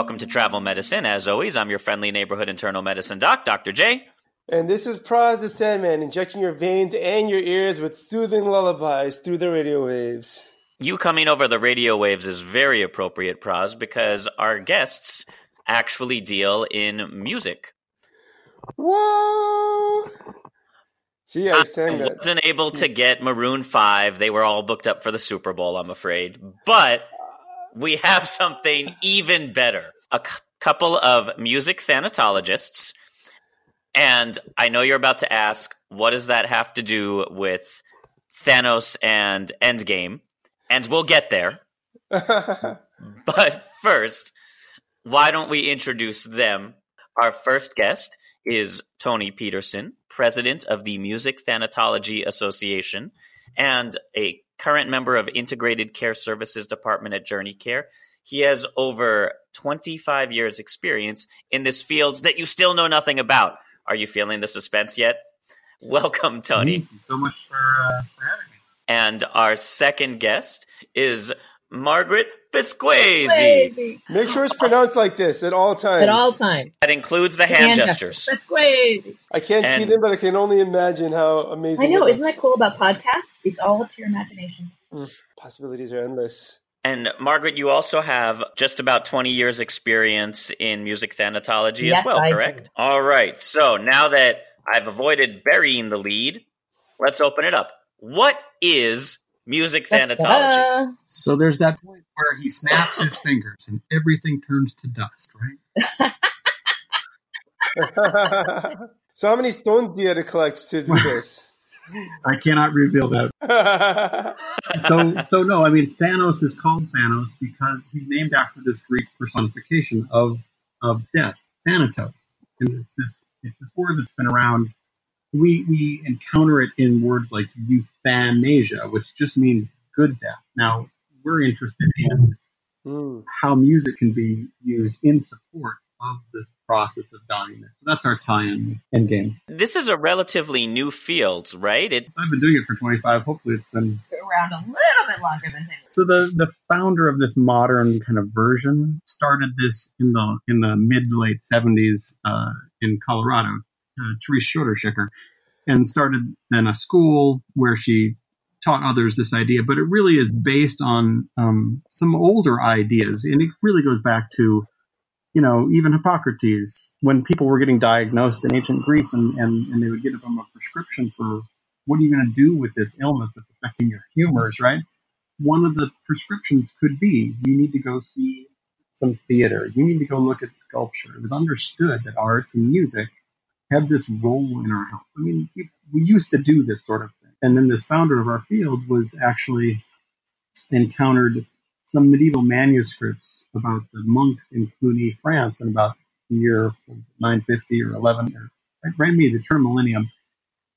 Welcome to Travel Medicine. As always, I'm your friendly neighborhood internal medicine doc, Dr. J. And this is Praz the Sandman, injecting your veins and your ears with soothing lullabies through the radio waves. You coming over the radio waves is very appropriate, Praz, because our guests actually deal in music. Whoa! See, I I wasn't able to get Maroon 5. They were all booked up for the Super Bowl, I'm afraid. But we have something even better. A c- couple of music thanatologists. And I know you're about to ask, what does that have to do with Thanos and Endgame? And we'll get there. But first, why don't we introduce them? Our first guest is Tony Peterson, president of the Music Thanatology Association and a current member of Integrated Care Services Department at Journey Care. He has over 25 years experience in this field that you still know nothing about. Are you feeling the suspense yet? Welcome, Tony. Thank you so much for, uh, for having me. And our second guest is Margaret Bisquazy. Make sure it's pronounced like this at all times. At all times. That includes the hand gestures. That's crazy. I can't see them, but I can only imagine how amazing. I know. Isn't that cool about podcasts? It's all up to your imagination. Mm, possibilities are endless. And Margaret, you also have just about 20 years experience in music thanatology Yes, as well, I correct? do. All right. So now that I've avoided burying the lead, let's open it up. What is music thanatology? So there's that point where he snaps his fingers and everything turns to dust, right? so, how many stones do you have to collect to do this? I cannot reveal that. So, so no, I mean Thanos is called Thanos because he's named after this Greek personification of of death, Thanatos. And it's this it's this word that's been around. We we encounter it in words like euthanasia, which just means good death. Now we're interested in Hmm. how music can be used in support of this process of dying. So that's our tie-in with Endgame. This is a relatively new field, right? It, I've been doing it for 25. Hopefully, it's been Around a little bit longer than 10 years. So the the founder of this modern kind of version started this in the in the mid late seventies uh, in Colorado, uh, Therese Schroeder-Sheker, and started then a school where she taught others this idea. But it really is based on um, some older ideas, and it really goes back to you know even Hippocrates when people were getting diagnosed in ancient Greece, and and, and they would give them a prescription for what are you going to do with this illness that's affecting your humors, right? one of the prescriptions could be you need to go see some theater, you need to go look at sculpture. It was understood that arts and music have this role in our health. I mean, we, used to do this sort of thing. And then this founder of our field was actually encountered some medieval manuscripts about the monks in Cluny, France, in about the year 950 or 11, or right, right me, the term millennium.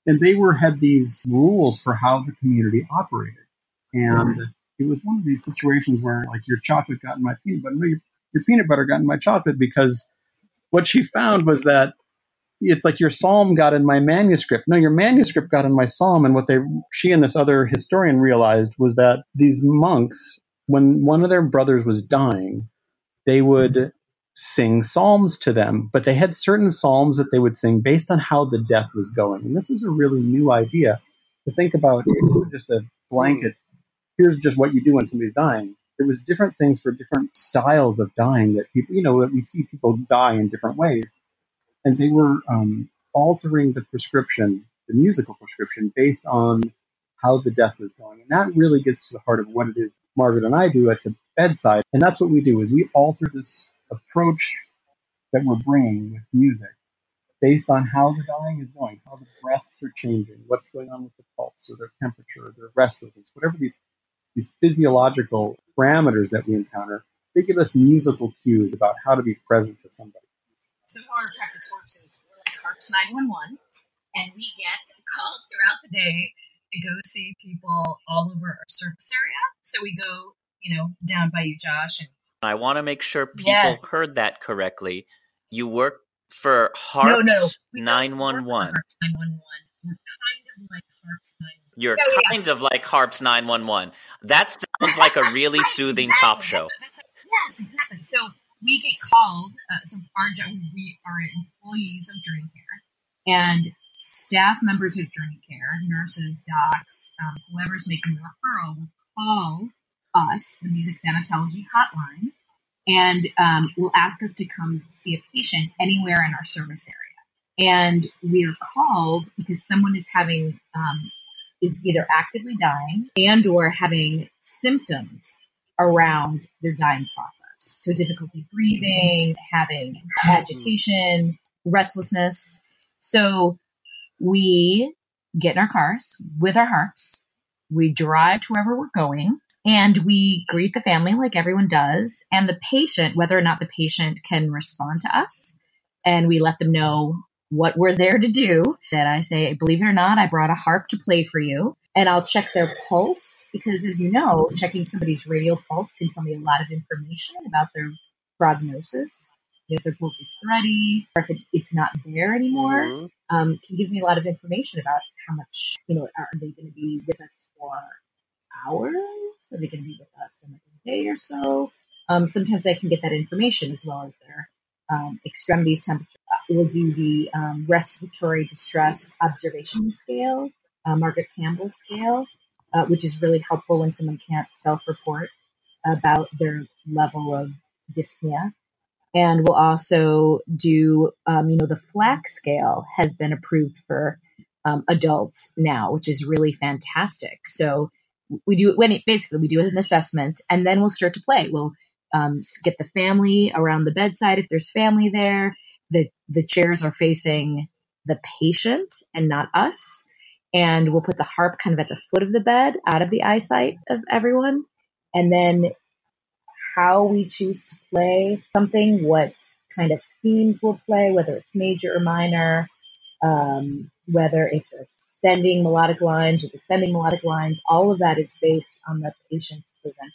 And they were had these rules for how the community operated. And it was one of these situations where like your chocolate got in my peanut butter. No, your, your peanut butter got in my chocolate because what she found was that it's like your psalm got in my manuscript. No, your manuscript got in my psalm. And what they, she and this other historian realized was that these monks, when one of their brothers was dying, they would sing psalms to them, but they had certain psalms that they would sing based on how the death was going. And this is a really new idea to think about just a blanket. Here's just what you do when somebody's dying. There was different things for different styles of dying that people, you know, that we see people die in different ways and they were um, altering the prescription, the musical prescription, based on how the death was going. And that really gets to the heart of what it is Margaret and I do at the bedside. And that's what we do is we alter this approach that we're bringing with music based on how the dying is going, how the breaths are changing, what's going on with the pulse or their temperature, or their restlessness, whatever these these physiological parameters that we encounter, they give us musical cues about how to be present to somebody. So how our practice works is we're like Harps 911, and we get called throughout the day to go see people all over our service area. So we go, you know, down by you, Josh, and I want to make sure people Yes. heard that correctly. You work for Harps no, no, don't 911. work for Harps 911. We're kind of like Harps 911. You're oh, yeah. kind of like Harps 911. That sounds like a really soothing Exactly. cop show. That's, that's yes, exactly. So we get called. Uh, so our job, we are employees of Journey Care, and staff members of Journey Care, nurses, docs, um, whoever's making the referral will call us, the music thanatology hotline, and um, will ask us to come see a patient anywhere in our service area. And we are called because someone is having um, is either actively dying and or having symptoms around their dying process. So difficulty breathing, having agitation, restlessness. So we get in our cars with our harps. We drive to wherever we're going and we greet the family like everyone does and the patient, whether or not the patient can respond to us. And we let them know what we're there to do. That I say, believe it or not, I brought a harp to play for you. And I'll check their pulse because, as you know, checking somebody's radial pulse can tell me a lot of information about their prognosis. If their pulse is thready, or if it, it's not there anymore, um, can give me a lot of information about how much, you know, are they going to be with us for hours? Are they going to be with us in like a day or so? Um, sometimes I can get that information as well as their um, extremities temperature. Uh, We'll do the um, respiratory distress observation scale, uh, Margaret Campbell scale, uh, which is really helpful when someone can't self-report about their level of dyspnea. And we'll also do, um, you know, the FLACC scale has been approved for um, adults now, which is really fantastic. So we do when it basically we do an assessment and then we'll start to play. We'll um, get the family around the bedside if there's family there. The the chairs are facing the patient and not us, and we'll put the harp kind of at the foot of the bed, out of the eyesight of everyone, and then how we choose to play something, what kind of themes we'll play, whether it's major or minor, um, whether it's ascending melodic lines or descending melodic lines, all of that is based on the patient's presenting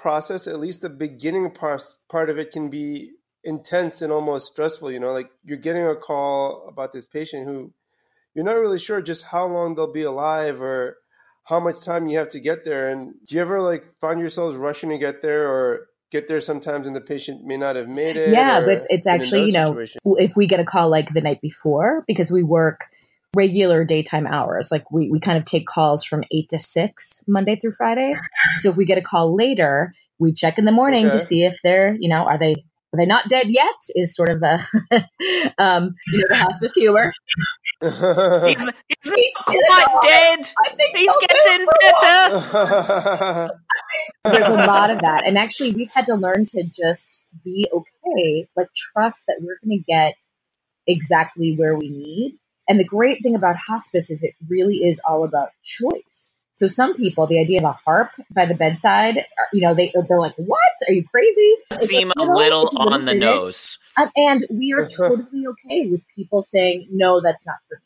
process, at least the beginning part, part of it, can be intense and almost stressful. You know, like you're getting a call about this patient who you're not really sure just how long they'll be alive or how much time you have to get there. And do you ever like find yourselves rushing to get there or get there sometimes and the patient may not have made it? Yeah, but it's actually, you know, situations? if we get a call like the night before, because we work regular daytime hours, like we, we kind of take calls from eight to six Monday through Friday. So if we get a call later, we check in the morning okay. to see if they're, you know, are they are they not dead yet? Is sort of the um, you know the hospice humor. he's, he's, he's quite dead. He's getting better. There's a lot of that, and actually, we've had to learn to just be okay, like trust that we're going to get exactly where we need. And the great thing about hospice is it really is all about choice. So some people, the idea of a harp by the bedside, you know, they they're like, "What? Are you crazy?" Seem a little on the nose. Um, and we are totally okay with people saying, "No, that's not for me,"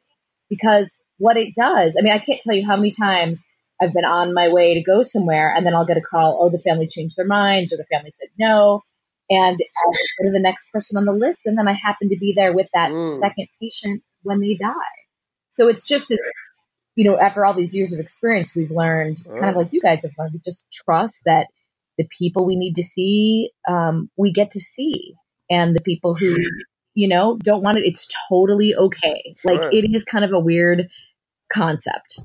because what it does. I mean, I can't tell you how many times I've been on my way to go somewhere, and then I'll get a call. Oh, the family changed their minds, or the family said no, and I'll go to the next person on the list, and then I happen to be there with that mm. second patient when they die. So it's just this you know, after all these years of experience, we've learned, kind of like you guys have learned, to just trust that the people we need to see, um, we get to see. And the people who, you know, don't want it, it's totally okay. Like it is kind of a weird concept.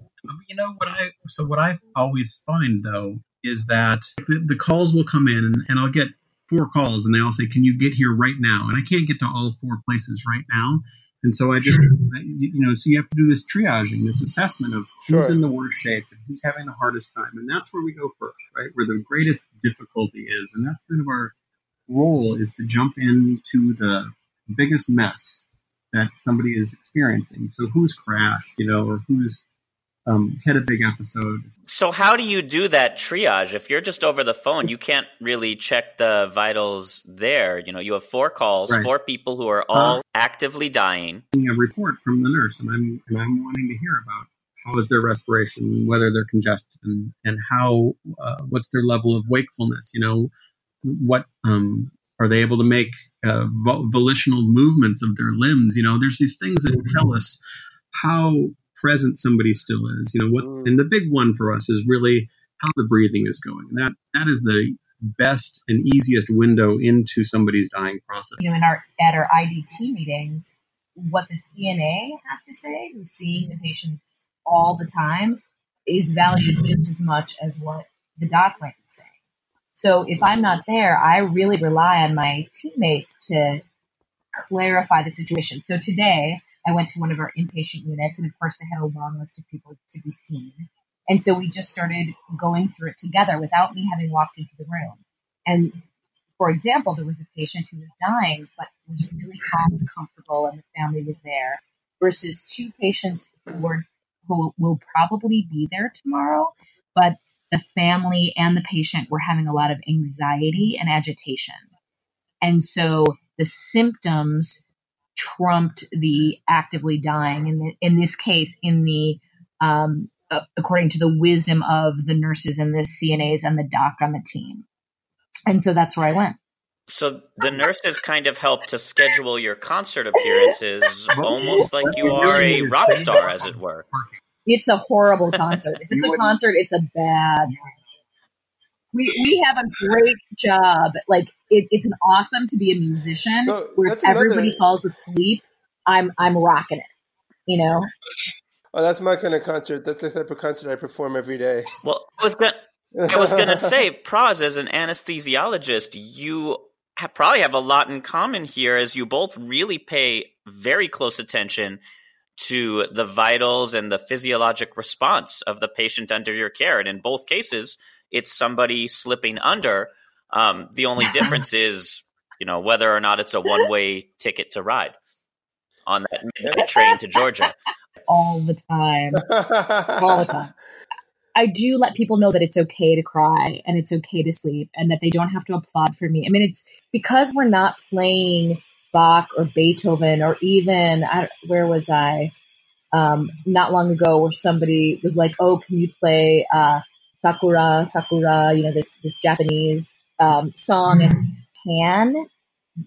You know what I, so what I always find though is that the, the calls will come in and, and I'll get four calls and they all say, can you get here right now? And I can't get to all four places right now. And so I just, you know, so you have to do this triaging, this assessment of who's sure. in the worst shape and who's having the hardest time. And that's where we go first, right? Where the greatest difficulty is. And that's kind of our role is to jump into the biggest mess that somebody is experiencing. So who's crashed, you know, or who's um, had a big episode. So how do you do that triage? If you're just over the phone, you can't really check the vitals there. You know, you have four calls, right. four people who are all uh, actively dying. A report from the nurse, and I'm and I'm wanting to hear about how is their respiration, whether they're congested, and and how uh, what's their level of wakefulness. You know, what um, are they able to make uh, volitional movements of their limbs? You know, there's these things that tell us how present somebody still is. You know what? Mm. And the big one for us is really how the breathing is going. And that that is the best and easiest window into somebody's dying process. You know, in our at our IDT meetings, what the CNA has to say, who's seeing the patients all the time, is valued just as much as what the doc might be saying. So if I'm not there, I really rely on my teammates to clarify the situation. So today, I went to one of our inpatient units, and of course, they had a long list of people to be seen. And so we just started going through it together without me having walked into the room. And for example, there was a patient who was dying, but was really calm and comfortable, and the family was there, versus two patients who were who will probably be there tomorrow, but the family and the patient were having a lot of anxiety and agitation. And so the symptoms trumped the actively dying. In, the, in this case, in the um, uh, according to the wisdom of the nurses and the CNAs and the doc on the team. And so that's where I went. So the nurses kind of help to schedule your concert appearances, almost like you are a rock star, as it were. It's a horrible concert. If it's a concert, it's a bad we we have a great job. Like it, it's an awesome to be a musician so where everybody another... falls asleep. I'm I'm rocking it. You know. Oh, that's my kind of concert. That's the type of concert I perform every day. Well, I was gonna, I was gonna say, Praz, as an anesthesiologist, you have, probably have a lot in common here, as you both really pay very close attention to the vitals and the physiologic response of the patient under your care, and in both cases, it's somebody slipping under. Um, the only difference is, you know, whether or not it's a one way ticket to ride on that midnight train to Georgia. All the time. All the time. I do let people know that it's okay to cry and it's okay to sleep and that they don't have to applaud for me. I mean, it's because we're not playing Bach or Beethoven or even, I, where was I? Um, not long ago where somebody was like, oh, can you play uh, Sakura, Sakura, you know, this, this Japanese um, song and can,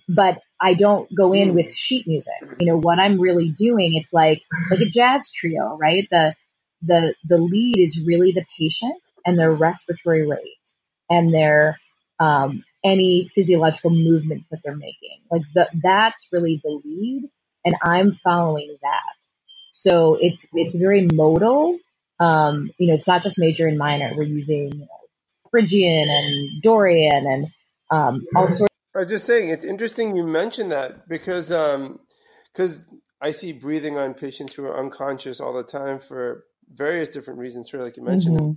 but I don't go in with sheet music. You know, what I'm really doing, it's like, like a jazz trio, right? The, the, the lead is really the patient and their respiratory rate and their, um, any physiological movements that they're making. Like the, that's really the lead and I'm following that. So it's, it's very modal. Um, you know, it's not just major and minor. We're using you know, Phrygian and Dorian and um, all sorts. I'm just saying, it's interesting you mentioned that because because um, I see breathing on patients who are unconscious all the time for various different reasons. Sure, like you mentioned, mm-hmm.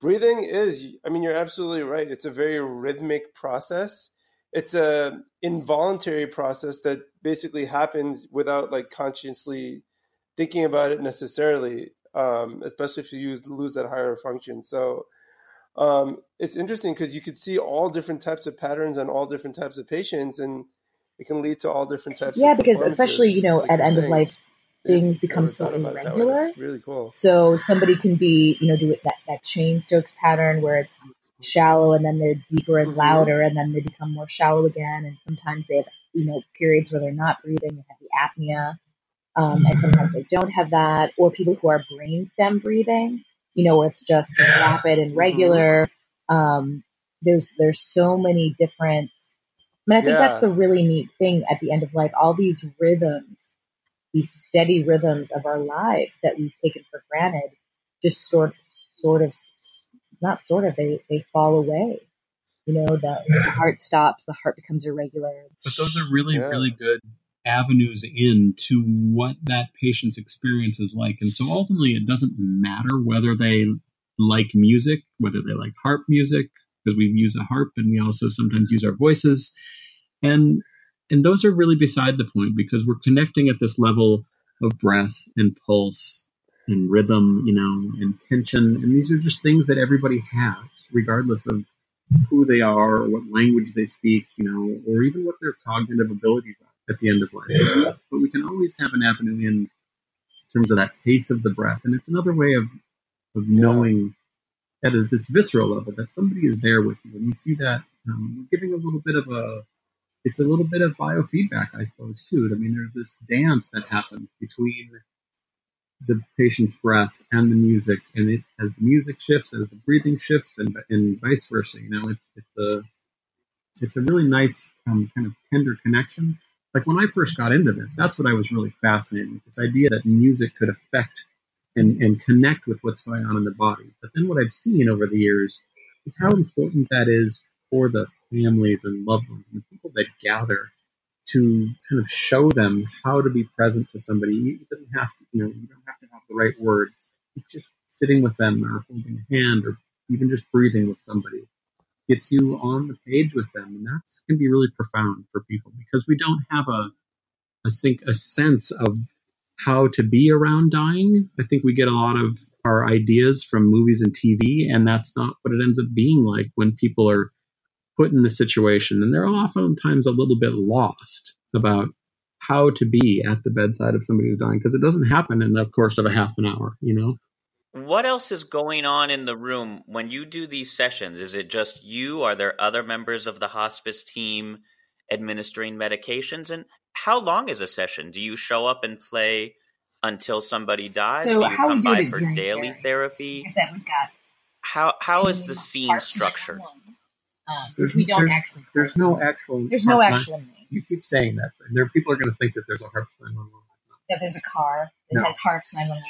breathing is. I mean, you're absolutely right. It's a very rhythmic process. It's a involuntary process that basically happens without like consciously thinking about it necessarily. Um, especially if you use lose that higher function. So um, it's interesting because you could see all different types of patterns on all different types of patients, and it can lead to all different types. Of Yeah, because especially you know like at end of life, things become so irregular. That's really cool. So somebody can be you know do it that that Cheyne-Stokes pattern where it's shallow and then they're deeper and mm-hmm. louder and then they become more shallow again, and sometimes they have you know periods where they're not breathing, they have the apnea. Um, and sometimes they don't have that, or people who are brainstem breathing, you know, where it's just rapid and regular. Um, there's there's so many different. I mean, I think yeah. that's the really neat thing at the end of life. All these rhythms, these steady rhythms of our lives that we've taken for granted, just sort sort of, not sort of, they they fall away. You know, the, the heart stops, the heart becomes irregular. But those are really yeah. really good avenues into what that patient's experience is like. And so ultimately, it doesn't matter whether they like music, whether they like harp music, because we use a harp and we also sometimes use our voices. And and those are really beside the point because we're connecting at this level of breath and pulse and rhythm, you know, and tension. And these are just things that everybody has, regardless of who they are or what language they speak, you know, or even what their cognitive abilities are at the end of life. Yeah. But we can always have an avenue in terms of that pace of the breath. And it's another way of, of knowing at this visceral level that somebody is there with you. And you see that um, we're giving a little bit of a, it's a little bit of biofeedback, I suppose, too. I mean, there's this dance that happens between the patient's breath and the music, and it as the music shifts, as the breathing shifts, and and vice versa. You know, it's it's a it's a really nice um, kind of tender connection like when I first got into this, that's what I was really fascinated with this idea that music could affect and, and connect with what's going on in the body. But then what I've seen over the years is how important that is for the families and loved ones and the people that gather to kind of show them how to be present to somebody. It doesn't have to, you know, you don't have to have the right words. It's just sitting with them or holding a hand or even just breathing with somebody gets you on the page with them, and that can be really profound for people because we don't have a, I think, a sense of how to be around dying. I think we get a lot of our ideas from movies and TV, and that's not what it ends up being like when people are put in the situation, and they're oftentimes a little bit lost about how to be at the bedside of somebody who's dying because it doesn't happen in the course of a half an hour, you know. What else is going on in the room when you do these sessions? Is it just you? Are there other members of the hospice team administering medications? And how long is a session? Do you show up and play until somebody dies? So do you come by for daily therapy? Is that we've got how how is the scene structured? Um, which we don't there's, actually. There's no actual. There's no actual name. You keep saying that. And there, people are going to think that there's a harp 911 that there's a car that no. has harps 911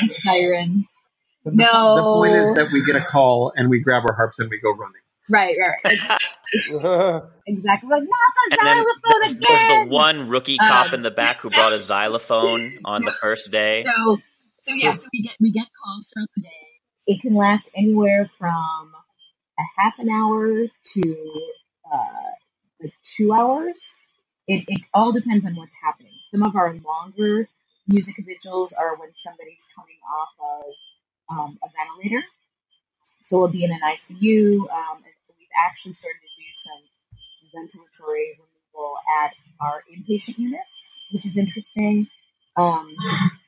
and sirens. The, no. The point is that we get a call and we grab our harps and we go running. Right, right, right. exactly. Like, not the xylophone and again. Was the one rookie cop um, in the back who brought a xylophone on the first day? So, so yeah, so we get we get calls throughout the day. It can last anywhere from a half an hour to uh, like two hours. It, it all depends on what's happening. Some of our longer music vigils are when somebody's coming off of um, a ventilator. So we'll be in an ICU. Um, we've actually started to do some ventilatory removal at our inpatient units, which is interesting. Um,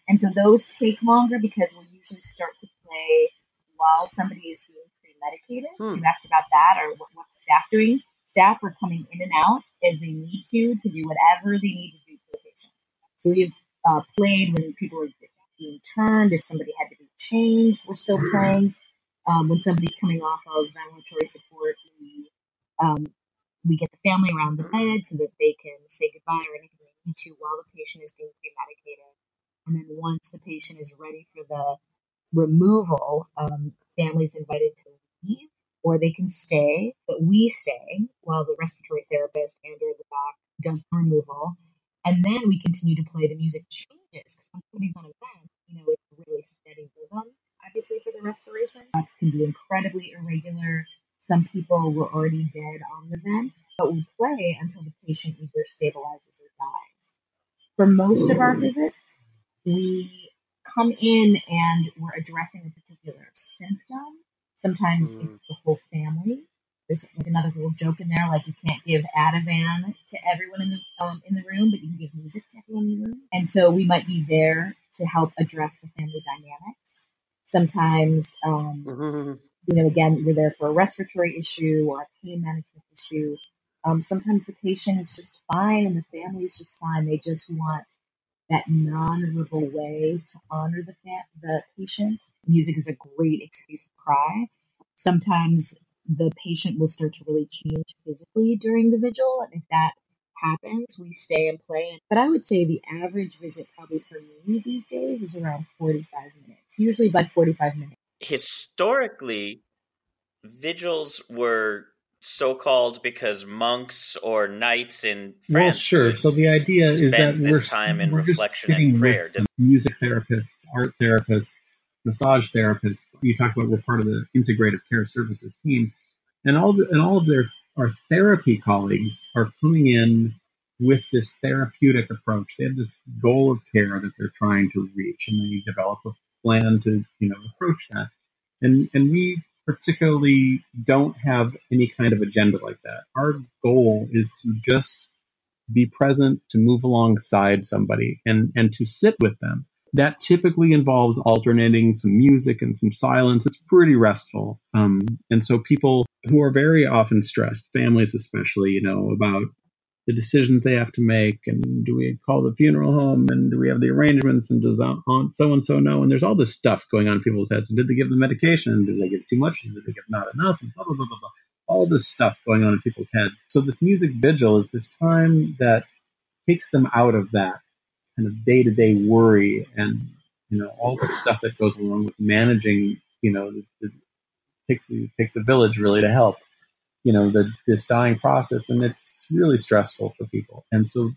and so those take longer because we'll usually start to play while somebody is being pre medicated. Hmm. So you asked about that or what, what's staff doing. Staff are coming in and out as they need to to do whatever they need to do for the patient. So we've uh, played when people are being turned. If somebody had to be changed, we're still playing. Um, when somebody's coming off of ventilatory support, we um, we get the family around the bed so that they can say goodbye or anything they need to while the patient is being pre-medicated. And then once the patient is ready for the removal, um, families invited to leave or they can stay, but we stay while the respiratory therapist and or the doc does the removal. And then we continue to play the music changes because when somebody's on a vent, you know, it's really steady rhythm, obviously, for the respiration. That's can be incredibly irregular. Some people were already dead on the vent, but we play until the patient either stabilizes or dies. For most of our visits, we come in and we're addressing a particular symptom. Sometimes Mm. it's the whole family. There's like another little joke in there, like you can't give Ativan to everyone in the um, in the room, but you can give music to everyone in the room. And so we might be there to help address the family dynamics. Sometimes, um, Mhm. you know, again, we're there for a respiratory issue or a pain management issue. Um, sometimes the patient is just fine and the family is just fine. They just want that non-verbal way to honor the fa- the patient. Music is a great excuse to cry. Sometimes the patient will start to really change physically during the vigil, and if that happens, we stay and play. But I would say the average visit, probably for me these days, is around forty-five minutes. Usually by forty-five minutes. Historically, vigils were so called because monks or knights in France. Well, sure. So the idea is that this we're, time in we're just reflection sitting and prayer. with some music therapists, art therapists, massage therapists. You talked about we're part of the integrative care services team, and all the, and all of their our therapy colleagues are coming in with this therapeutic approach. They have this goal of care that they're trying to reach, and they develop a plan to you know approach that. And and we particularly don't have any kind of agenda like that. Our goal is to just be present, to move alongside somebody and, and to sit with them. That typically involves alternating some music and some silence. It's pretty restful. Um, and so people who are very often stressed, families especially, you know, about the decisions they have to make and do we call the funeral home and do we have the arrangements and does aunt so and so know? And there's all this stuff going on in people's heads. Did they give the medication? Did they give too much? Did they give not enough? And blah blah blah blah blah. All this stuff going on in people's heads. So this music vigil is this time that takes them out of that kind of day-to-day worry and you know all the stuff that goes along with managing you know the, takes takes a village really to help you know the this dying process and it's really stressful for people. And so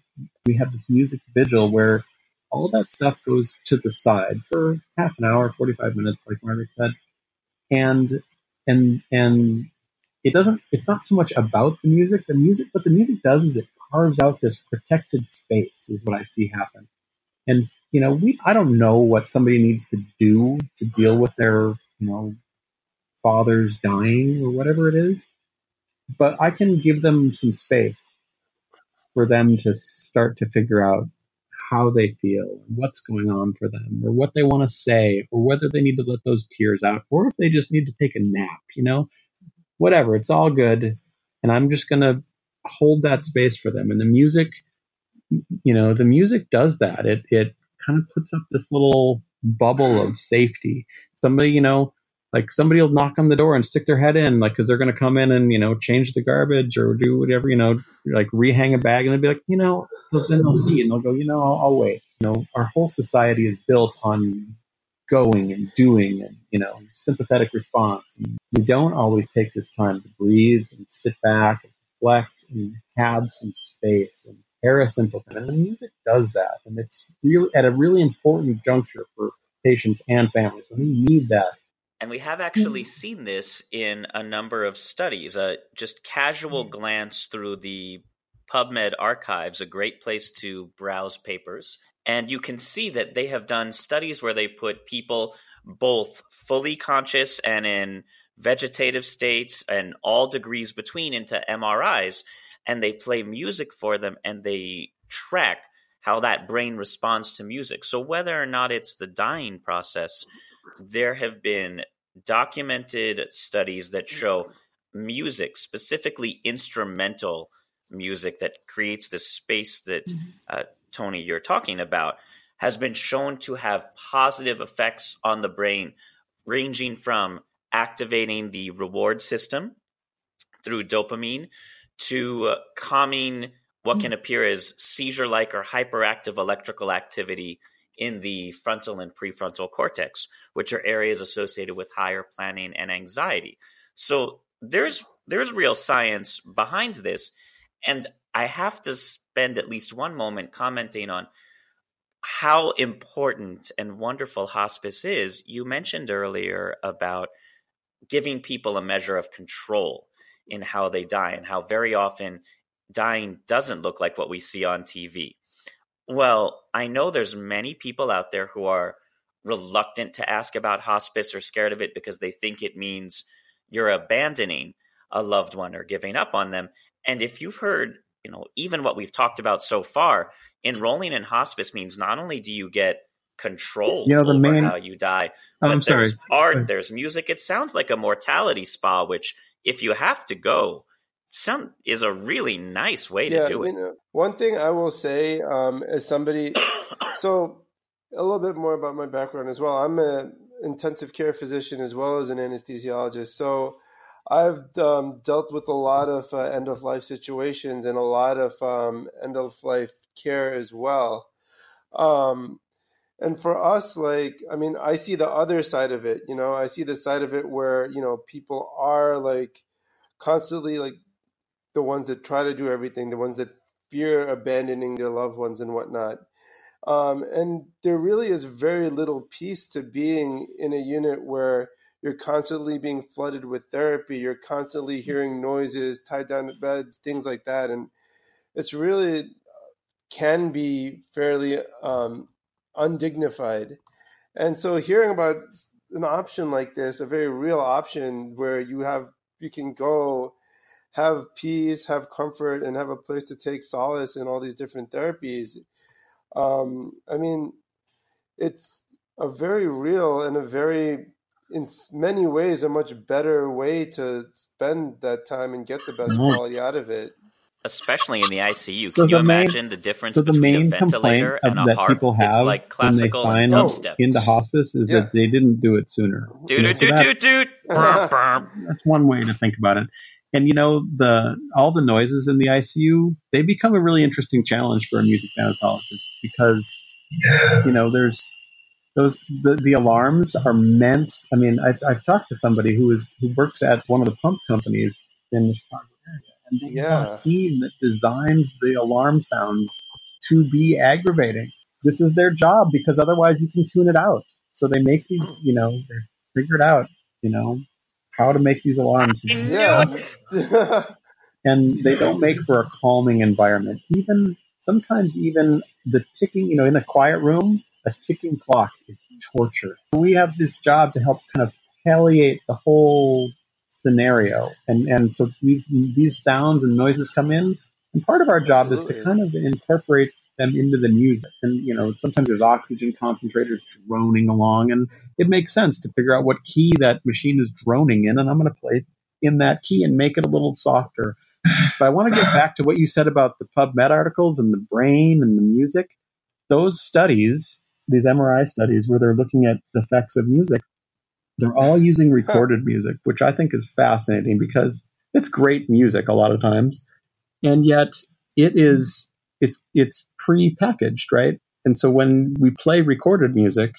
we have this music vigil where all that stuff goes to the side for half an hour 45 minutes like margaret said. And and and it doesn't it's not so much about the music. The music what the music does is it carves out this protected space is what i see happen. And you know we i don't know what somebody needs to do to deal with their you know father's dying or whatever it is but I can give them some space for them to start to figure out how they feel, what's going on for them, or what they want to say, or whether they need to let those tears out, or if they just need to take a nap, you know, whatever. It's all good. And I'm just going to hold that space for them. And the music, you know, the music does that. It, it kind of puts up this little bubble of safety. Somebody, you know, like somebody will knock on the door and stick their head in, like, cause they're going to come in and, you know, change the garbage or do whatever, you know, like rehang a bag and they'll be like, you know, then they'll see and they'll go, you know, I'll, I'll wait. You know, our whole society is built on going and doing and, you know, sympathetic response. And we don't always take this time to breathe and sit back and reflect and have some space and parasympathetic. And the music does that. And it's really at a really important juncture for patients and families. And we need that and we have actually seen this in a number of studies. Uh, just casual glance through the PubMed archives, a great place to browse papers. And you can see that they have done studies where they put people both fully conscious and in vegetative states and all degrees between into MRIs. And they play music for them and they track how that brain responds to music. So whether or not it's the dying process, there have been documented studies that show music, specifically instrumental music that creates this space that Mm-hmm. uh, Tony you're talking about, has been shown to have positive effects on the brain, ranging from activating the reward system through dopamine to uh, calming what can appear as seizure like or hyperactive electrical activity in the frontal and prefrontal cortex, which are areas associated with higher planning and anxiety. So there's there's real science behind this, and I have to spend at least one moment commenting on how important and wonderful hospice is. You mentioned earlier about giving people a measure of control in how they die and how very often dying doesn't look like what we see on TV. Well, I know there's many people out there who are reluctant to ask about hospice or scared of it because they think it means you're abandoning a loved one or giving up on them. And if you've heard, you know, even what we've talked about so far, enrolling in hospice means not only do you get control You know, the over main- how you die, Oh, but I'm sorry. there's art, there's music. It sounds like a mortality spa, which if you have to go, some is a really nice way to yeah, do you it. know, one thing I will say, um, as somebody, so a little bit more about my background as well. I'm an intensive care physician as well as an anesthesiologist. So I've um, dealt with a lot of uh, end of life situations and a lot of um, end of life care as well. Um, and for us, like, I mean, I see the other side of it. You know, I see the side of it where you know people are like constantly like the ones that try to do everything, the ones that fear abandoning their loved ones and whatnot. Um, and there really is very little peace to being in a unit where you're constantly being flooded with therapy, you're constantly hearing noises, tied down to beds, things like that. And it's really can be fairly um, undignified. And so hearing about an option like this, a very real option where you have you can go have peace, have comfort, and have a place to take solace in all these different therapies. Um, I mean, it's a very real and a very, in many ways, a much better way to spend that time and get the best Right. quality out of it. Especially in the ICU. So Can you main- imagine the difference So the between main a ventilator and a that heart? people have it's like when they classical and sign up into hospice is Yeah. that they didn't do it sooner. Doot, You know, doot, so doot, that's- doot, doot. Brr, brr. that's one way to think about it. And you know, the all the noises in the ICU, they become a really interesting challenge for a music thanatologist because you know, there's those the, the alarms are meant. I mean, I, I've talked to somebody who is who works at one of the pump companies in the Chicago area, and they have a team that designs the alarm sounds to be aggravating. This is their job because otherwise you can tune it out. So they make these, you know, they figured out, you know, how to make these alarms Yeah. and they don't make for a calming environment. Even sometimes, even the ticking, you know, in a quiet room, a ticking clock is torture. We have this job to help kind of palliate the whole scenario, and and so these these sounds and noises come in, and part of our job is to kind of incorporate them into the music. And you know, sometimes there's oxygen concentrators droning along, and it makes sense to figure out what key that machine is droning in, and I'm going to play in that key and make it a little softer. But I want to get back to what you said about the PubMed articles and the brain and the music. Those studies, these MRI studies, where they're looking at the effects of music, they're all using recorded music, which I think is fascinating because it's great music a lot of times, and yet it is it's it's pre-packaged, right? And so when we play recorded music,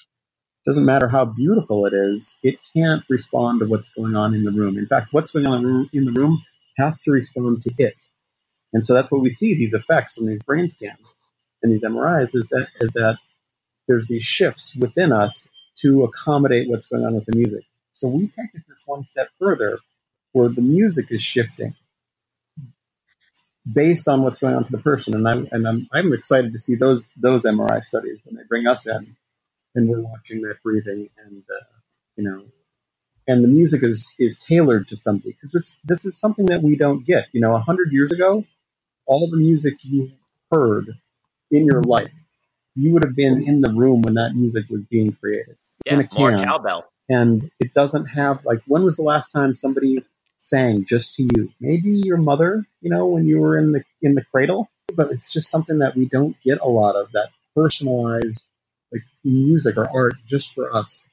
doesn't matter how beautiful it is, it can't respond to what's going on in the room. In fact, what's going on in the room- has to respond to it. And so that's what we see these effects in these brain scans and these MRIs is that is that there's these shifts within us to accommodate what's going on with the music. So we take it this one step further where the music is shifting based on what's going on to the person. And I'm and I'm I'm excited to see those those MRI studies when they bring us in and we're watching that breathing and uh, you know and the music is is tailored to somebody because this this is something that we don't get you know a hundred years ago all the music you heard in your life you would have been in the room when that music was being created in Yeah, a more cowbell. and it doesn't have like when was the last time somebody sang just to you? Maybe your mother, you know, when you were in the in the cradle, but it's just something that we don't get a lot of that personalized like music or art just for us.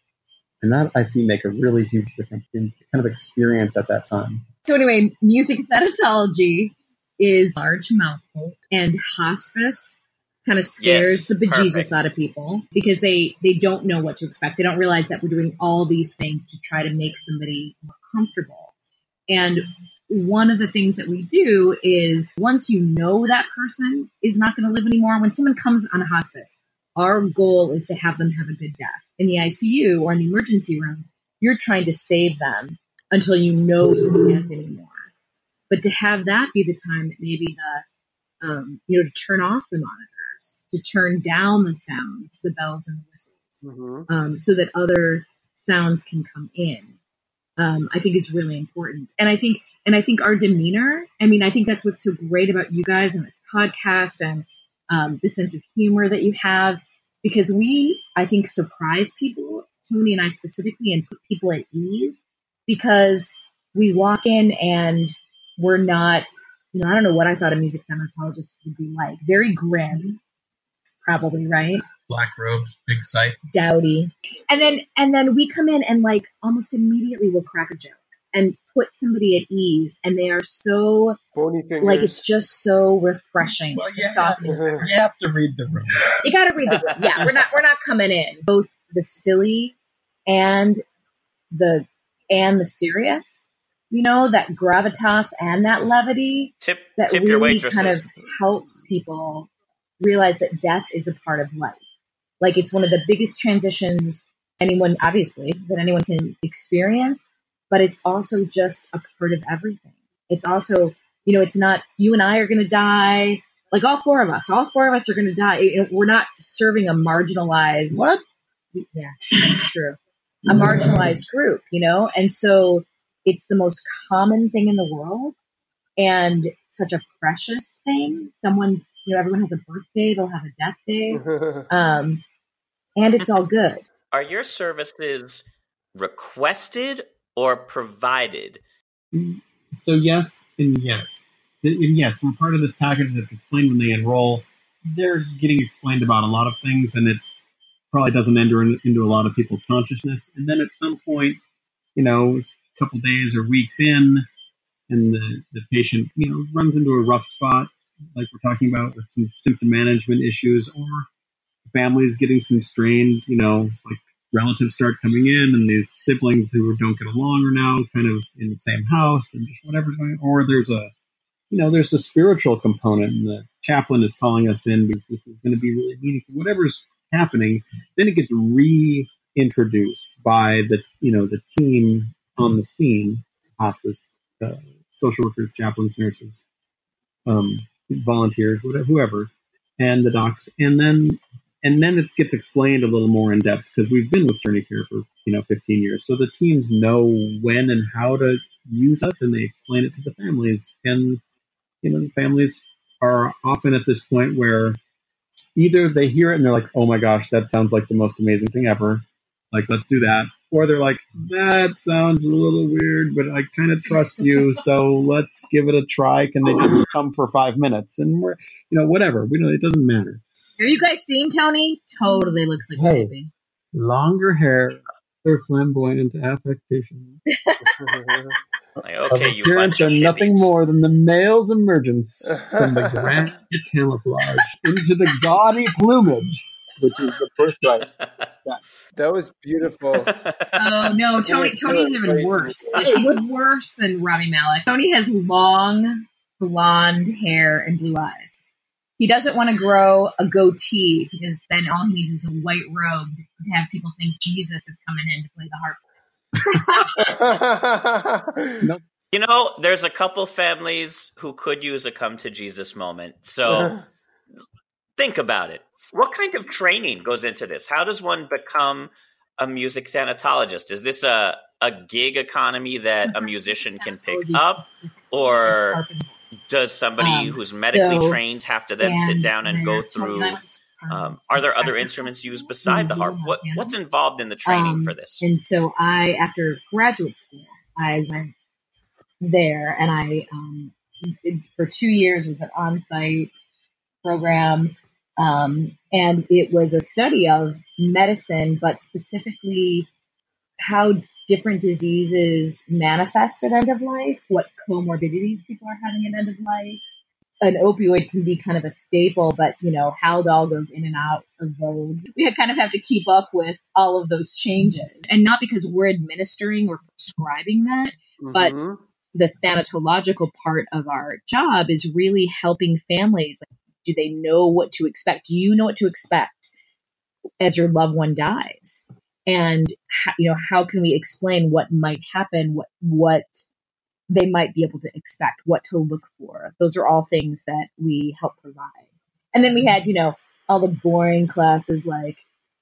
And that I see make a really huge difference in kind of experience at that time. So anyway, music thanatology is large mouthful and hospice kind of scares Yes, the bejesus perfect. out of people because they they don't know what to expect. They don't realize that we're doing all these things to try to make somebody more comfortable. And one of the things that we do is once you know that person is not going to live anymore, when someone comes on a hospice, our goal is to have them have a good death. In the ICU or in the emergency room, you're trying to save them until you know you can't anymore. But to have that be the time that maybe the, um, you know, to turn off the monitors, to turn down the sounds, the bells and the whistles, um, so that other sounds can come in. Um, I think is really important, and I think, and I think our demeanor. I mean, I think that's what's so great about you guys and this podcast, and um, the sense of humor that you have, because we, I think, surprise people, Tony and I specifically, and put people at ease, because we walk in and we're not, you know, I don't know what I thought a music therapist would be like. Very grim, probably, right? Black robes, big sight. dowdy. And then and then we come in and like almost immediately we'll crack a joke and put somebody at ease and they are so Bony fingers. like it's just so refreshing. Well, to yeah, soften you have to read the room. you gotta read the room. Yeah, we're not we're not coming in. Both the silly and the and the serious. You know, that gravitas and that levity Tip that tip your really waitresses. kind of helps people realize that death is a part of life. Like it's one of the biggest transitions anyone, obviously, that anyone can experience, but it's also just a part of everything. It's also, you know, it's not you and I are going to die. Like all four of us, all four of us are going to die. You know, We're not serving a marginalized. What? Yeah, that's true. A marginalized group, you know, and so it's the most common thing in the world and such a precious thing. Someone's, you know, everyone has a birthday, they'll have a death day, um, and it's all good. Are your services requested or provided? So yes and yes. And yes, we're part of this package that's explained when they enroll. They're getting explained about a lot of things, and it probably doesn't enter in, into a lot of people's consciousness. And then at some point, you know, a couple days or weeks in, and the, the patient, you know, runs into a rough spot, like we're talking about with some symptom management issues, or is getting some strained, you know, like relatives start coming in and these siblings who don't get along are now kind of in the same house and just whatever's going or there's a you know there's a spiritual component and the chaplain is calling us in because this is going to be really meaningful. Whatever's happening then it gets reintroduced by the you know the team on the scene hospice uh, social workers chaplains nurses um, volunteers whatever whoever and the docs. And then and then it gets explained a little more in depth because we've been with Journey Care for you know 15 years, so the teams know when and how to use us, and they explain it to the families. And you know, families are often at this point where either they hear it and they're like, "Oh my gosh, that sounds like the most amazing thing ever," like let's do that, or they're like, "That sounds a little weird, but I kind of trust you, so let's give it a try." Can they just come for five minutes? And we're you know whatever, we don't. It doesn't matter. Have you guys seen Tony? Totally looks like a Hey. baby. longer hair, they're flamboyant affectation. Like, okay, you appearance bunch of are nothing more than the male's emergence from the grand camouflage into the gaudy plumage, which is the birthright. that was beautiful. Oh no, Tony! Tony's even Great. worse. He's worse than Rami Malek. Tony has long blonde hair and blue eyes. He doesn't want to grow a goatee because then all he needs is a white robe to have people think Jesus is coming in to play the harp. You know, there's a couple families who could use a come to Jesus moment. So think about it. What kind of training goes into this? How does one become a music thanatologist? Is this a, a gig economy that a musician can pick up? Or does somebody Um, who's medically so- trained have to then sit down and go through and I went to Um, are there other instruments used beside the harp? What what's involved in the training Um, for this? And so I, after graduate school, I went there and I, um, for two years, was an on-site program. Um, and it was a study of medicine, but specifically how different diseases manifest at end of life, what comorbidities people are having at end of life. An opioid can be kind of a staple, but you know, Haldol goes in and out of vogue. We kind of have to keep up with all of those changes. And not because we're administering or prescribing that, but Mhm. the thanatological part of our job is really helping families. Do they know what to expect? Do you know what to expect as your loved one dies? And you know, how can we explain what might happen? What what they might be able to expect? What to look for? Those are all things that we help provide. And then we had, you know, all the boring classes like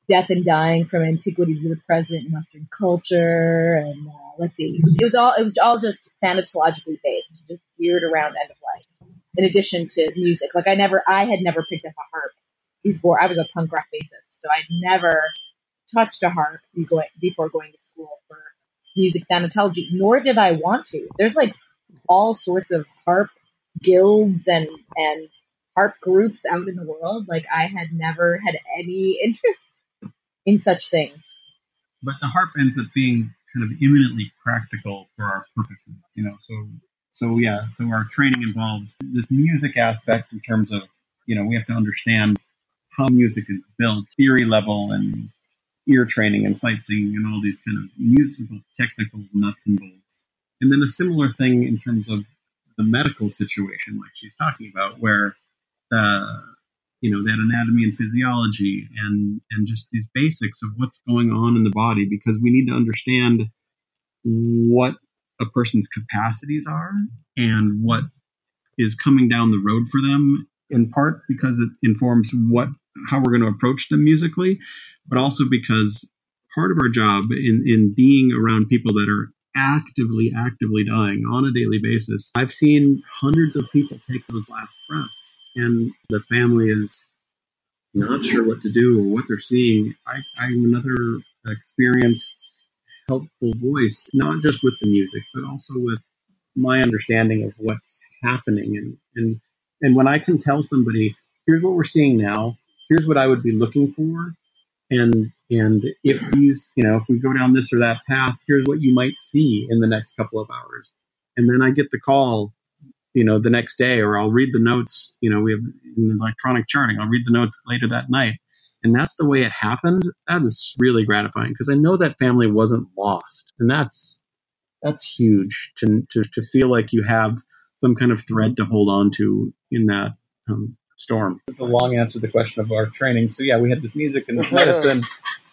death and dying from antiquity to the present in Western culture, and uh, let's see, it was, it was all it was all just thanatologically based, just geared around end of life. In addition to music, like I never, I had never picked up a harp before. I was a punk rock bassist, so I'd never touched a harp before going to school for music thanatology. Nor did I want to. There's like all sorts of harp guilds and and harp groups out in the world. Like I had never had any interest in such things. but the harp ends up being kind of eminently practical for our purposes, you know. So, so yeah, so our training involves this music aspect in terms of, you know, we have to understand how music is built, theory level, and ear training and sight singing and all these kind of musical technical nuts and bolts. And then a similar thing in terms of the medical situation, like she's talking about, where uh, you know that anatomy and physiology and and just these basics of what's going on in the body because we need to understand what a person's capacities are and what is coming down the road for them in part because it informs what how we're going to approach them musically but also because part of our job in in being around people that are actively actively dying on a daily basis i've seen hundreds of people take those last breaths and the family is not sure what to do or what they're seeing. I, i'm another experienced helpful voice not just with the music but also with my understanding of what's happening. And and and when i can tell somebody here's what we're seeing now. Here's what i would be looking for. And and if these you know if we go down this or that path here's what you might see in the next couple of hours. And then i get the call you know the next day or i'll read the notes. You know we have in electronic charting i'll read the notes later that night and that's the way it happened. That is really gratifying because i know that family wasn't lost. And that's that's huge to, to to feel like you have some kind of thread to hold on to in that um, storm. It's a long answer to the question of our training. So yeah we had this music and this medicine.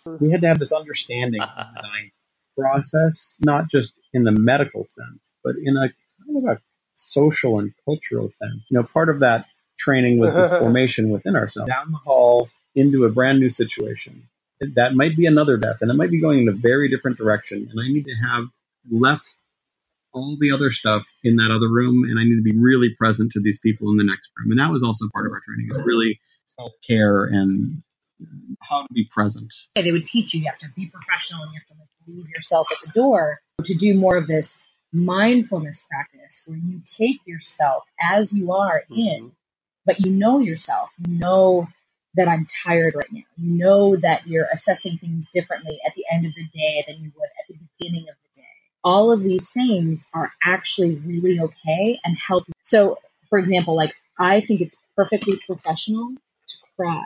We had to have this understanding of the dying process not just in the medical sense but in a kind of a social and cultural sense. You know, part of that training was this formation within ourselves. Down the hall into a brand new situation. That might be another death, and it might be going in a very different direction. And I need to have left all the other stuff in that other room, and I need to be really present to these people in the next room. And that was also part of our training. It's really self care and how to be present. they would teach you you have to be professional and you have to like leave yourself at the door to do more of this mindfulness practice where you take yourself as you are in mm-hmm. but you know yourself you know that i'm tired right now you know that you're assessing things differently at the end of the day than you would at the beginning of the day all of these things are actually really okay and help so for example like i think it's perfectly professional to cry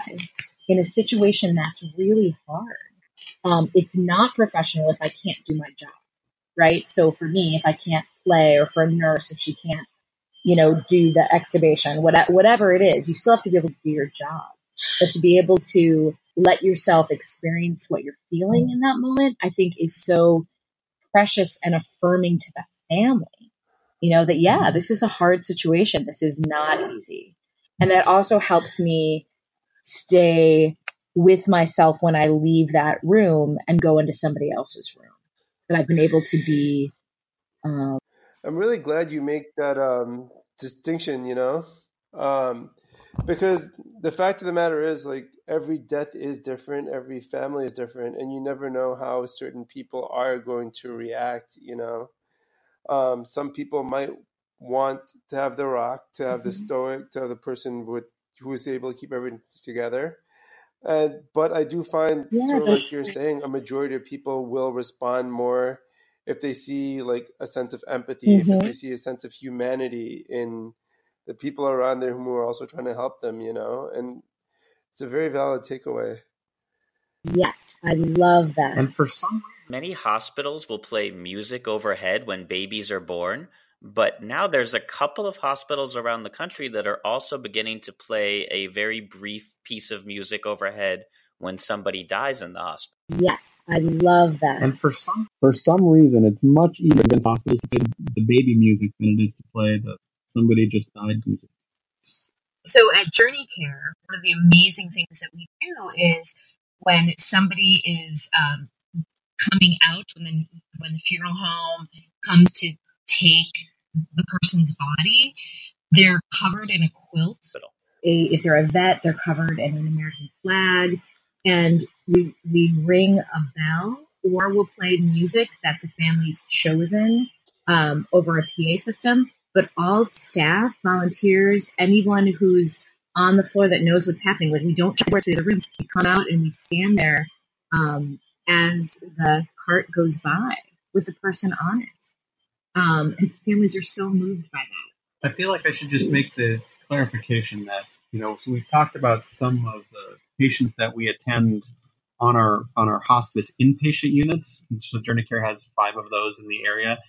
in a situation that's really hard. Um, it's not professional if I can't do my job, right? So for me, if I can't play, or for a nurse if she can't, you know, do the extubation, whatever it is, you still have to be able to do your job. But to be able to let yourself experience what you're feeling in that moment, I think is so precious and affirming to the family. You know, that yeah, this is a hard situation. This is not easy. And that also helps me stay with myself when I leave that room and go into somebody else's room. That I've been able to be. I'm really glad you make that um, distinction. You know, um, because the fact of the matter is like every death is different every family is different and you never know how certain people are going to react you know um, some people might want to have the rock to have the Mhm. stoic to have the person with who is able to keep everything together and but i do find Yeah, sort of like you're saying a majority of people will respond more if they see like a sense of empathy if they Mhm. see a sense of humanity in the people around there who are also trying to help them, you know, and it's a very valid takeaway. Yes, I love that. And for some Many hospitals will play music overhead when babies are born, but now there's a couple of hospitals around the country that are also beginning to play a very brief piece of music overhead when somebody dies in the hospital. Yes, I love that. And for some for some reason, it's much easier against hospitals to play the baby music than it is to play the somebody just died. So at Journey Care, one of the amazing things that we do is when somebody is um, coming out, when the when the funeral home comes to take the person's body, they're covered in a quilt. A, if they're a vet, they're covered in an American flag, and we we ring a bell, or we'll play music that the family's chosen um, over a PA system. But all staff, volunteers, anyone who's on the floor that knows what's happening, like we don't to through the rooms. We come out and we stand there um, as the cart goes by with the person on it. Um, and families are so moved by that. I feel like I should just make the clarification that you know, so we've talked about some of the patients that we attend on our on our hospice inpatient units. So Journey Care has five of those in the area,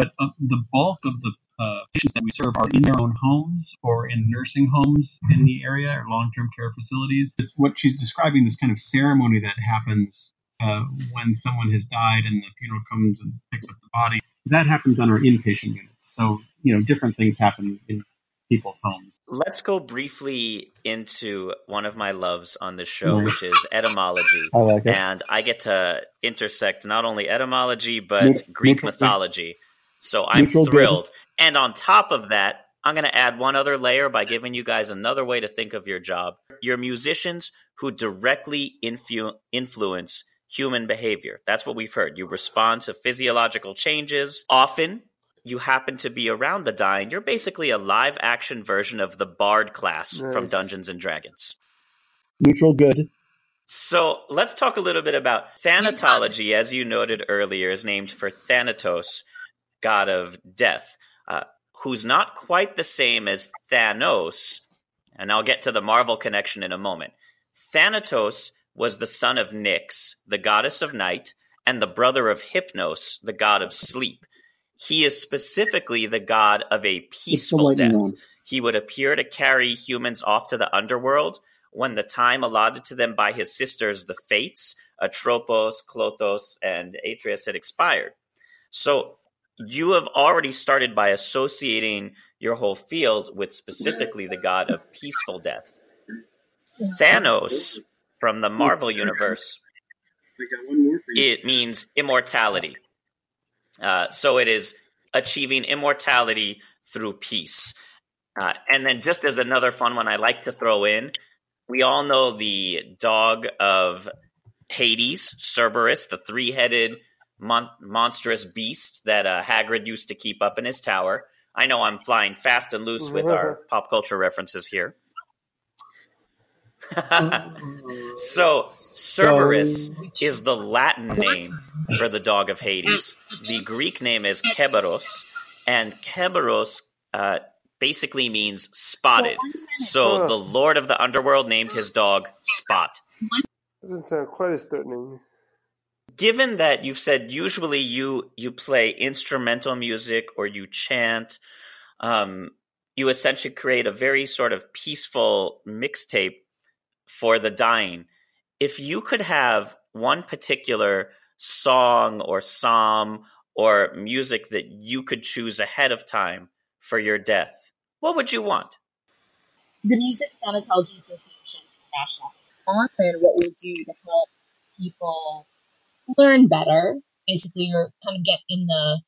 but uh, the bulk of the uh, patients that we serve are in their own homes or in nursing homes in the area or long term care facilities. It's what she's describing this kind of ceremony that happens uh, when someone has died and the funeral comes and picks up the body. That happens on our inpatient units. So you know, different things happen in people's homes. Let's go briefly into one of my loves on this show, Nice. which is etymology. I like it. And I get to intersect not only etymology, but Neut- Greek neutral- mythology. So I'm Neutral good. thrilled. And on top of that, I'm going to add one other layer by giving you guys another way to think of your job. You're musicians who directly influ- influence human behavior. That's what we've heard. You respond to physiological changes. Often, you happen to be around the dying. You're basically a live action version of the Bard class from Dungeons and Dragons. Neutral good. So let's talk a little bit about thanatology. As you noted earlier, is named for Thanatos, god of death, uh, who's not quite the same as Thanos. And I'll get to the Marvel connection in a moment. Thanatos was the son of Nyx, the goddess of night, and the brother of Hypnos, the god of sleep. He is specifically the god of a peaceful death. round. He would appear to carry humans off to the underworld when the time allotted to them by his sisters, the Fates, Atropos, Clothos, and Atreus, had expired. So you have already started by associating your whole field with specifically the god of peaceful death. Thanos from the Marvel universe it means immortality. Uh, so it is achieving immortality through peace. Uh, and then, just as another fun one I like to throw in, we all know the dog of Hades, Cerberus, the three headed mon- monstrous beast that uh, Hagrid used to keep up in his tower. I know I'm flying fast and loose with our pop culture references here. so, Cerberus is the Latin name for the dog of Hades. The Greek name is Kerberos, and Kerberos uh, basically means spotted. So, the Lord of the Underworld named his dog Spot. Doesn't sound quite as threatening. Given that you've said usually you you play instrumental music or you chant, um, you essentially create a very sort of peaceful mixtape for the dying. If you could have one particular song or psalm or music that you could choose ahead of time for your death, what would you want? the Music Thanatology Association International is often what we'll do to help people learn better, basically, or kind of get in the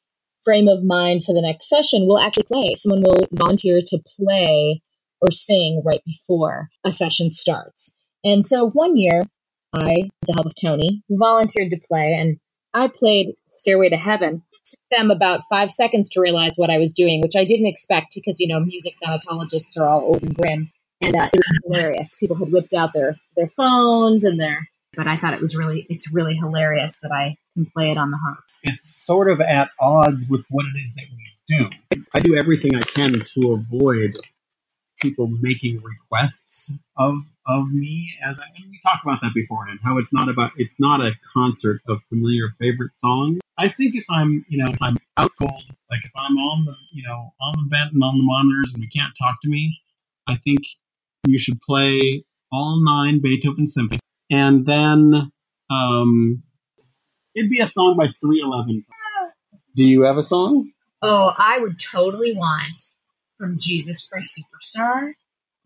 frame of mind for the next session. We'll actually play. Someone will volunteer to play or sing right before a session starts. And so one year, I, with the help of Tony, volunteered to play, and I played Stairway to Heaven. It took them about five seconds to realize what I was doing, which I didn't expect because, you know, music thanatologists are all open grim. And uh, it was hilarious. People had whipped out their, their phones and their, but I thought it was really, it's really hilarious that I can play it on the harp. It's sort of at odds with what it is that we do. I do everything I can to avoid people making requests of of me as I, and we talked about that beforehand how it's not about it's not a concert of familiar favorite songs i think if i'm you know if i'm out cold like if i'm on the you know on the vent and on the monitors and you can't talk to me i think you should play all nine beethoven symphonies and then um it'd be a song by 311 do you have a song Oh, I would totally want from Jesus Christ Superstar,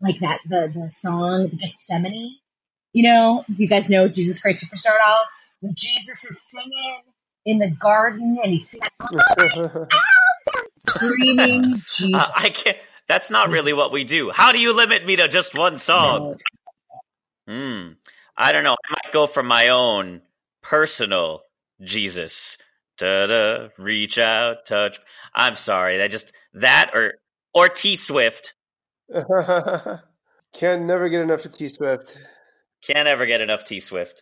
like that the the song Gethsemane. You know, do you guys know Jesus Christ Superstar at all? When Jesus is singing in the garden and he's singing, screaming Jesus. Uh, I can't. That's not really what we do. How do you limit me to just one song? Hmm. I don't know. I might go for my own personal Jesus. Da da. Reach out, touch. I'm sorry. That just that or or T Swift. Can't never get enough of T Swift. Can't ever get enough T Swift.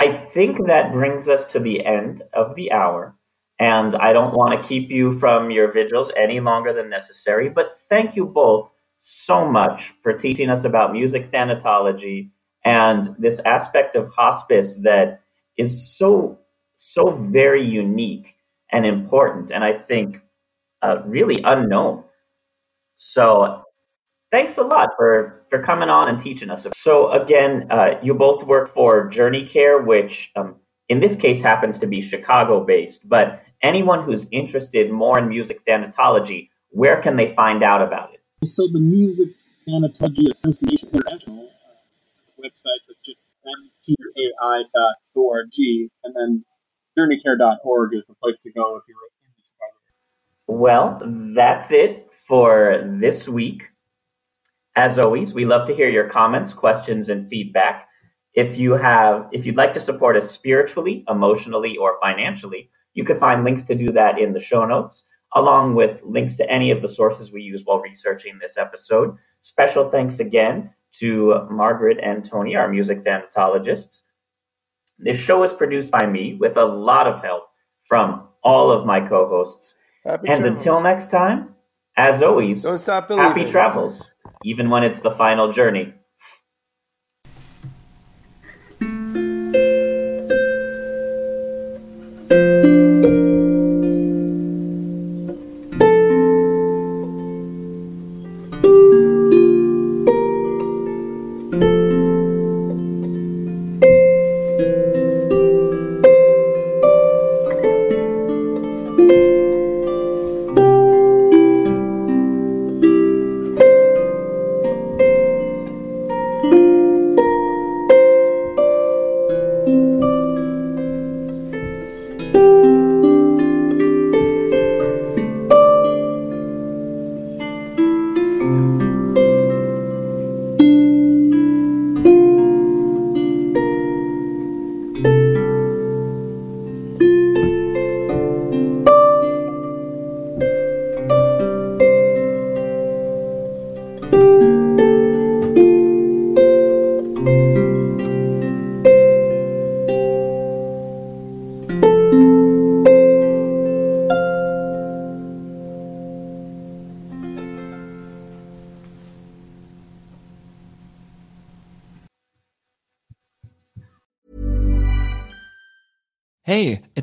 I think that brings us to the end of the hour. And I don't want to keep you from your vigils any longer than necessary. But thank you both so much for teaching us about music thanatology and this aspect of hospice that is so, so very unique and important. And I think uh, really unknown. So thanks a lot for, for coming on and teaching us. So again, uh, you both work for Journey Care, which um, in this case happens to be Chicago based, but anyone who's interested more in music thanatology, where can they find out about it? So the Music Thanatology Association International website is just mtai.org, and then journeycare.org is the place to go if you're in Chicago. Well, that's it for this week. As always, we love to hear your comments, questions, and feedback. If you have, if you'd like to support us spiritually, emotionally, or financially, you can find links to do that in the show notes, along with links to any of the sources we use while researching this episode. Special thanks again to Margaret and Tony, our music thanatologists. This show is produced by me with a lot of help from all of my co-hosts. And travels. until next time, as always, Don't stop happy travels, even when it's the final journey.